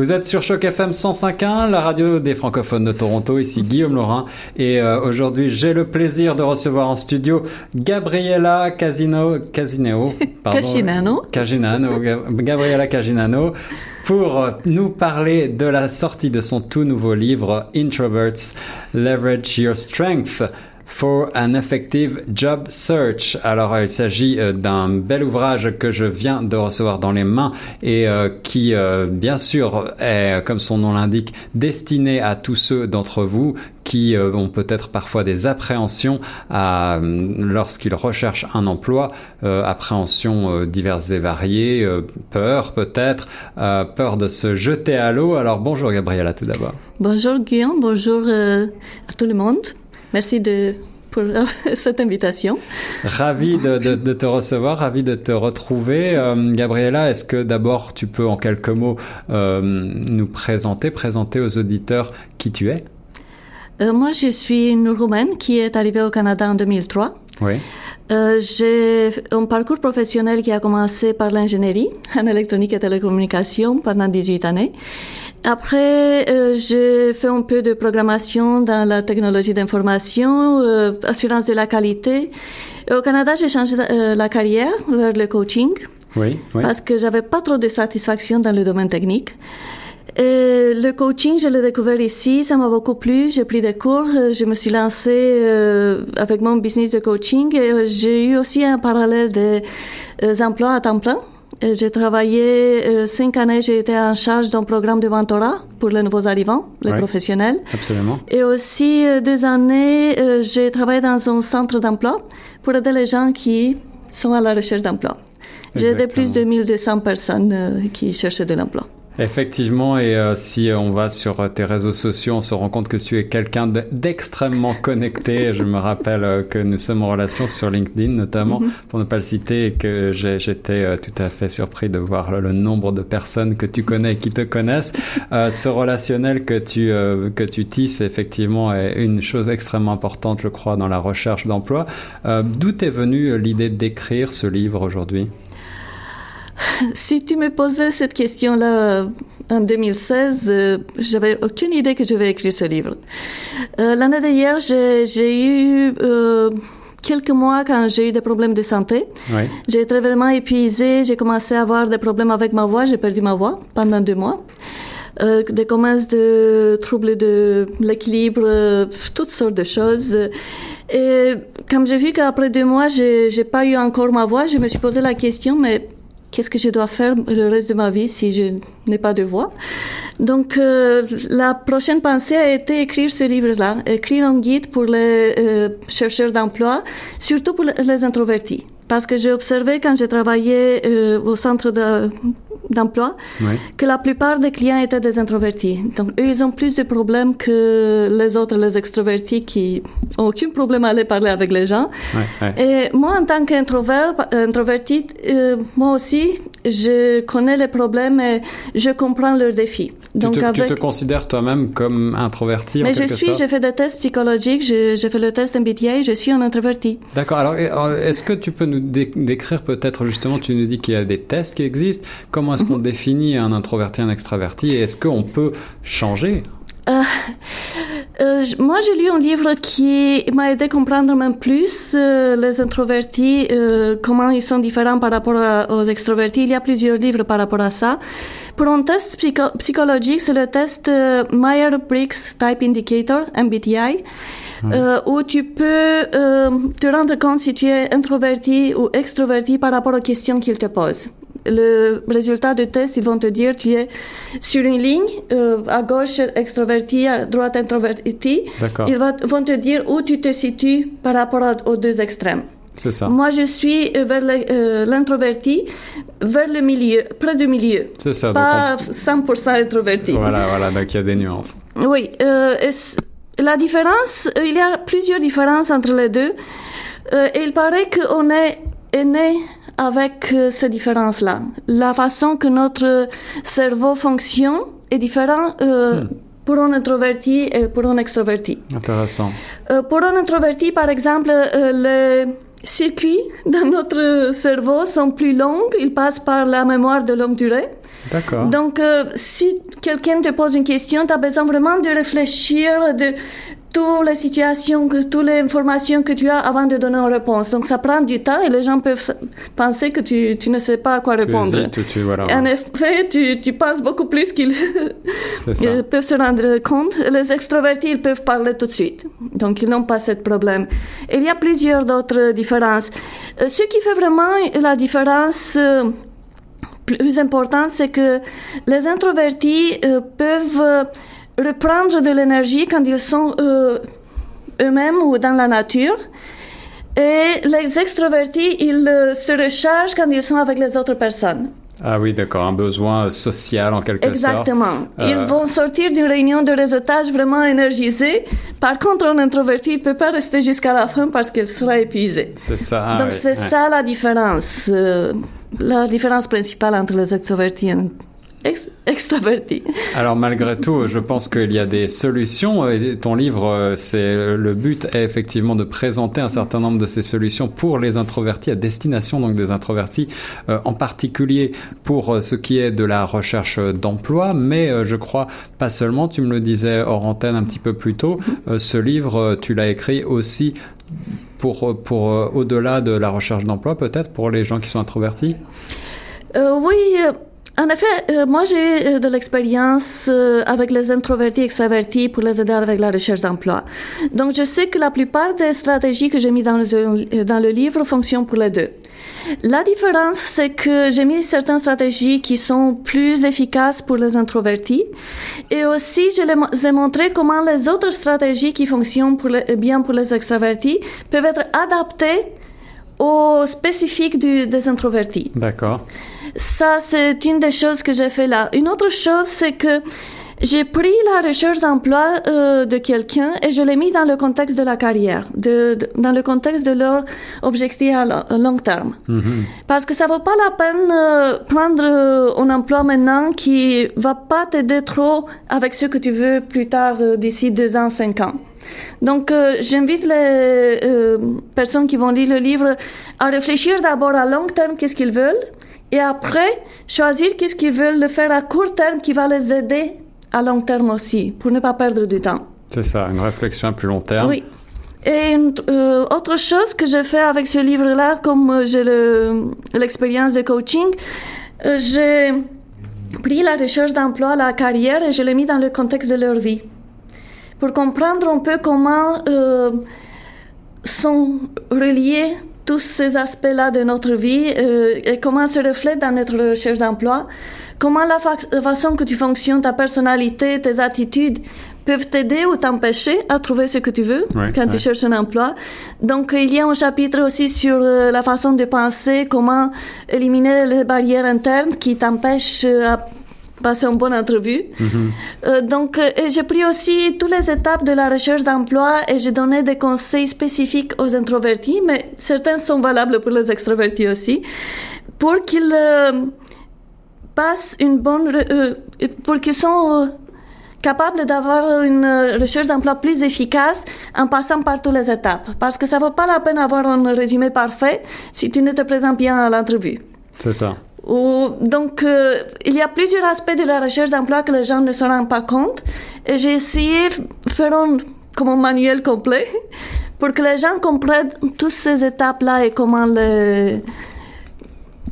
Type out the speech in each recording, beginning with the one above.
Vous êtes sur Choc FM 105.1, la radio des francophones de Toronto. Ici Guillaume Laurin. Et euh, aujourd'hui, j'ai le plaisir de recevoir en studio Gabriela Casino, Casineo. Pardon, Caginano. Caginano. Gabriela Caginano pour nous parler de la sortie de son tout nouveau livre Introverts Leverage Your Strength for an Effective Job Search. Alors, il s'agit euh, d'un bel ouvrage que je viens de recevoir dans les mains et euh, qui, euh, bien sûr, est, comme son nom l'indique, destiné à tous ceux d'entre vous qui ont peut-être parfois des appréhensions lorsqu'ils recherchent un emploi, appréhensions diverses et variées, peur peut-être, peur de se jeter à l'eau. Alors bonjour Gabriella tout d'abord. Bonjour Guillaume, bonjour à tout le monde. Merci de pour cette invitation. Ravi de, de, te recevoir, ravi de te retrouver. Euh, Gabriella, est-ce que d'abord tu peux en quelques mots euh, nous présenter, présenter aux auditeurs qui tu es? Euh, Moi, je suis une Roumaine qui est arrivée au Canada en 2003. Oui. J'ai un parcours professionnel qui a commencé par l'ingénierie en électronique et télécommunication pendant 18 années. Après, euh, j'ai fait un peu de programmation dans la technologie d'information, euh, assurance de la qualité. Au Canada, j'ai changé euh, la carrière vers le coaching. Oui, oui. Parce que j'avais pas trop de satisfaction dans le domaine technique. Et le coaching, je l'ai découvert ici, ça m'a beaucoup plu. J'ai pris des cours, je me suis lancée avec mon business de coaching. et J'ai eu aussi un parallèle des emplois à temps plein. Euh, j'ai travaillé euh, cinq années, j'ai été en charge d'un programme de mentorat pour les nouveaux arrivants, les professionnels. Absolument. Et aussi euh, deux années, j'ai travaillé dans un centre d'emploi pour aider les gens qui sont à la recherche d'emploi. J'ai aidé plus de 1200 personnes qui cherchaient de l'emploi. Effectivement, et euh, si on va sur euh, tes réseaux sociaux, on se rend compte que tu es quelqu'un d'extrêmement connecté. Je me rappelle euh, que nous sommes en relation sur LinkedIn, notamment, mhm. pour ne pas le citer, et que j'étais tout à fait surpris de voir le, nombre de personnes que tu connais et qui te connaissent. ce relationnel que tu que tu tisses, effectivement, est une chose extrêmement importante, je crois, dans la recherche d'emploi. D'où est venue l'idée d'écrire ce livre aujourd'hui? si tu me posais cette question-là euh, en 2016, euh, j'avais aucune idée que je vais écrire ce livre. Euh, l'année dernière, j'ai eu quelques mois quand j'ai eu des problèmes de santé. Oui. J'ai été vraiment épuisée, j'ai commencé à avoir des problèmes avec ma voix, j'ai perdu ma voix pendant deux mois. des commences de troubles de l'équilibre, toutes sortes de choses. Et comme j'ai vu qu'après deux mois, j'ai pas eu encore ma voix, je me suis posé la question, mais qu'est-ce que je dois faire le reste de ma vie si je n'ai pas de voix? Donc, euh, la prochaine pensée a été écrire ce livre-là, écrire un guide pour les euh, chercheurs d'emploi, surtout pour les introvertis. Parce que j'ai observé quand j'ai travaillé euh, au centre d'emploi que la plupart des clients étaient des introvertis. Donc, eux, ils ont plus de problèmes que les autres, les extrovertis qui ont aucun problème à aller parler avec les gens. Et moi, en tant qu'introverti, euh, moi aussi, je connais les problèmes et je comprends leurs défis. Donc, tu, te, avec... tu te considères toi-même comme introverti Mais je suis, j'ai fait des tests psychologiques, j'ai fait le test MBTI, je suis un introverti. D'accord. Alors, est-ce que tu peux nous décrire peut-être justement, tu nous dis qu'il y a des tests qui existent. Comment est-ce qu'on mhm. définit un introverti, un extraverti? Et est-ce qu'on peut changer? Euh, euh, moi, j'ai lu un livre qui m'a aidé à comprendre même plus euh, les introvertis, comment ils sont différents par rapport aux extrovertis. Il y a plusieurs livres par rapport à ça. Pour un test psychologique, c'est le test Myers-Briggs Type Indicator, MBTI. Euh, où tu peux euh, te rendre compte si tu es introverti ou extroverti par rapport aux questions qu'ils te posent. Le résultat du test, ils vont te dire tu es sur une ligne, euh, à gauche extroverti, à droite introverti. Ils vont te dire où tu te situes par rapport aux deux extrêmes. C'est ça. Moi, je suis vers l'introverti, vers le milieu, près du milieu. C'est ça. Pas 100% introverti. Voilà, voilà, donc il y a des nuances. Oui, euh, la différence, euh, il y a plusieurs différences entre les deux. Euh, et il paraît qu'on est, né avec euh, ces différences-là. La façon que notre cerveau fonctionne est différente hmm. pour un introverti et pour un extroverti. Intéressant. pour un introverti, par exemple, les circuits dans notre cerveau sont plus longs, ils passent par la mémoire de longue durée. D'accord. Donc, euh, si quelqu'un te pose une question, tu as besoin vraiment de réfléchir de toutes les situations, que, toutes les informations que tu as avant de donner une réponse. Donc, ça prend du temps et les gens peuvent penser que tu, tu ne sais pas à quoi Tu répondre. hésites ou tu- voilà, En ouais. effet, tu, tu penses beaucoup plus qu'ils peuvent se rendre compte. Les extrovertis, ils peuvent parler tout de suite. Donc, ils n'ont pas ce problème. Il y a plusieurs d'autres différences. Euh, Ce qui fait vraiment la différence euh, plus importante, c'est que les introvertis euh, peuvent reprendre de l'énergie quand ils sont euh, eux-mêmes ou dans la nature. Et les extrovertis, ils euh, se rechargent quand ils sont avec les autres personnes. Ah oui, d'accord, un besoin euh, social en quelque sorte. Exactement. Ils vont sortir d'une réunion de réseautage vraiment énergisés. Par contre, un introverti ne peut pas rester jusqu'à la fin parce qu'il sera épuisé. C'est ça. ah Donc oui, c'est ouais. ça la différence, euh, la différence principale entre les extrovertis et ex-. Alors malgré tout, je pense qu'il y a des solutions. Et ton livre, euh, c'est le but est effectivement de présenter un certain nombre de ces solutions pour les introvertis à destination donc des introvertis, euh, en particulier pour euh, ce qui est de la recherche d'emploi, mais euh, je crois pas seulement. Tu me le disais hors antenne un petit peu plus tôt. euh, ce livre, euh, tu l'as écrit aussi pour pour euh, au-delà de la recherche d'emploi, peut-être pour les gens qui sont introvertis? Euh, oui, euh, en effet, euh, moi j'ai euh, de l'expérience euh, avec les introvertis et extravertis pour les aider avec la recherche d'emploi. Donc je sais que la plupart des stratégies que j'ai mis dans le, livre fonctionnent pour les deux. La différence, c'est que j'ai mis certaines stratégies qui sont plus efficaces pour les introvertis et aussi je les ai montré comment les autres stratégies qui fonctionnent bien pour les extravertis peuvent être adaptées aux spécifiques des introvertis. D'accord. Ça, c'est une des choses que j'ai fait là. Une autre chose, c'est que j'ai pris la recherche d'emploi euh, de quelqu'un et je l'ai mis dans le contexte de la carrière, de, de- dans le contexte de leur objectif à, lo- à long terme. Parce que ça vaut pas la peine euh, prendre euh, un emploi maintenant qui va pas t'aider trop avec ce que tu veux plus tard, euh, d'ici deux ans, cinq ans. Donc, euh, j'invite les euh, personnes qui vont lire le livre à réfléchir d'abord à long terme qu'est-ce qu'ils veulent et après choisir qu'est-ce qu'ils veulent faire à court terme qui va les aider à long terme aussi pour ne pas perdre du temps. C'est ça, une réflexion à plus long terme. Oui. Et une euh, autre chose que j'ai fait avec ce livre-là, comme euh, j'ai le- l'expérience de coaching, euh, j'ai pris la recherche d'emploi, la carrière, et je l'ai mis dans le contexte de leur vie. Pour comprendre un peu comment euh, sont reliés tous ces aspects-là de notre vie euh, et comment se reflète dans notre recherche d'emploi, comment la fa- façon que tu fonctionnes, ta personnalité, tes attitudes peuvent t'aider ou t'empêcher à trouver ce que tu veux Ouais, quand ouais. tu cherches un emploi. Donc il y a un chapitre aussi sur euh, la façon de penser, comment éliminer les barrières internes qui t'empêchent euh, à passer une bonne entrevue. Euh, donc, euh, j'ai pris aussi toutes les étapes de la recherche d'emploi et j'ai donné des conseils spécifiques aux introvertis, mais certains sont valables pour les extrovertis aussi, pour qu'ils euh, passent une bonne, pour qu'ils sont capables d'avoir une recherche d'emploi plus efficace en passant par toutes les étapes. Parce que ça vaut pas la peine d'avoir un résumé parfait si tu ne te présentes bien à l'entrevue. C'est ça. Donc, euh, il y a plusieurs aspects de la recherche d'emploi que les gens ne se rendent pas compte. Et j'ai essayé de faire un, comme manuel complet pour que les gens comprennent toutes ces étapes-là et comment les,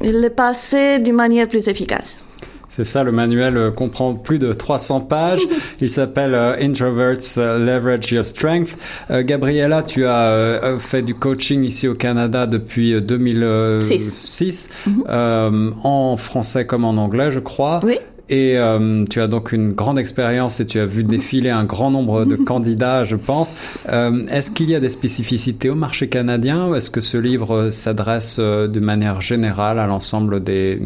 les passer d'une manière plus efficace. C'est ça, le manuel euh, comprend plus de 300 pages. Il s'appelle euh, Introverts euh, Leverage Your Strength. Gabriella, tu as fait du coaching ici au Canada depuis euh, 2006, euh, en français comme en anglais, je crois. Oui. Et euh, tu as donc une grande expérience et tu as vu défiler un grand nombre de candidats, je pense. Euh, est-ce qu'il y a des spécificités au marché canadien ou est-ce que ce livre euh, s'adresse euh, de manière générale à l'ensemble des...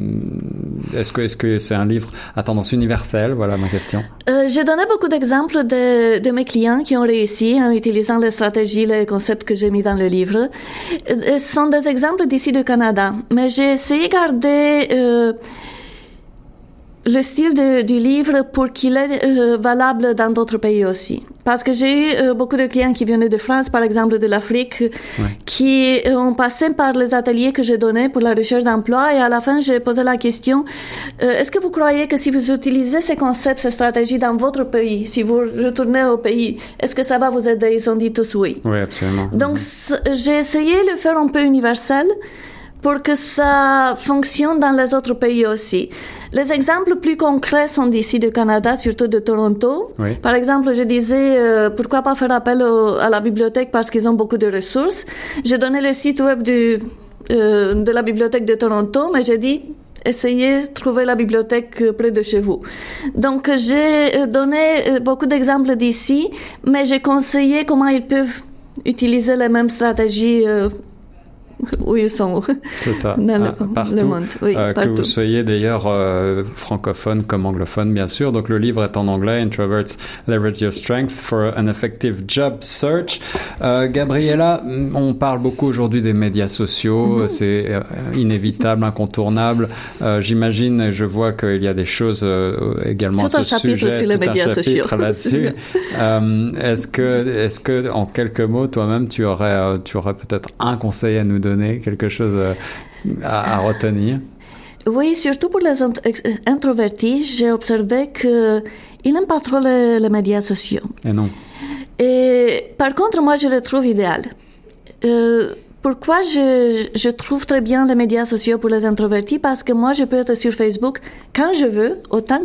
Est-ce que est-ce que c'est un livre à tendance universelle? Voilà ma question. Euh, j'ai donné beaucoup d'exemples de, de mes clients qui ont réussi en utilisant les stratégies, les concepts que j'ai mis dans le livre. Euh, ce sont des exemples d'ici du Canada, mais j'ai essayé de garder euh, le style de, du livre pour qu'il est euh, valable dans d'autres pays aussi. Parce que j'ai eu euh, beaucoup de clients qui venaient de France, par exemple de l'Afrique, qui euh, ont passé par les ateliers que j'ai donnés pour la recherche d'emploi et à la fin j'ai posé la question est-ce que vous croyez que si vous utilisez ces concepts, ces stratégies dans votre pays, si vous retournez au pays, est-ce que ça va vous aider? Ils ont dit tous oui. Oui, absolument. Donc j'ai essayé de le faire un peu universel pour que ça fonctionne dans les autres pays aussi. Les exemples plus concrets sont d'ici du Canada, surtout de Toronto. Oui. Par exemple, je disais euh, pourquoi pas faire appel au, à la bibliothèque parce qu'ils ont beaucoup de ressources. J'ai donné le site web du, euh, de la bibliothèque de Toronto, mais j'ai dit essayez de trouver la bibliothèque près de chez vous. Donc j'ai donné beaucoup d'exemples d'ici, mais j'ai conseillé comment ils peuvent utiliser les mêmes stratégies euh, où ils sont. C'est ça. Dans le, Ah, partout, le monde. Oui, euh, que partout. vous soyez d'ailleurs euh, francophone comme anglophone, bien sûr. Donc le livre est en anglais, Introverts Leverage Your Strength for an Effective Job Search. Euh, Gabriella, on parle beaucoup aujourd'hui des médias sociaux, Mhm. c'est euh, inévitable, incontournable. Euh, J'imagine, je vois qu'il y a des choses également Tout à un ce chapitre sujet, sur les tout un médias chapitre sociaux. là-dessus. Est-ce que, est-ce que, en quelques mots, toi-même, tu aurais, tu aurais peut-être un conseil à nous donner, quelque chose euh, à, à retenir Oui, surtout pour les introvertis, j'ai observé que ils n'aiment pas trop les, les médias sociaux. Et non. Et par contre, moi, je le trouve idéal. Euh, pourquoi je, je trouve très bien les médias sociaux pour les introvertis? Parce que moi, je peux être sur Facebook quand je veux, autant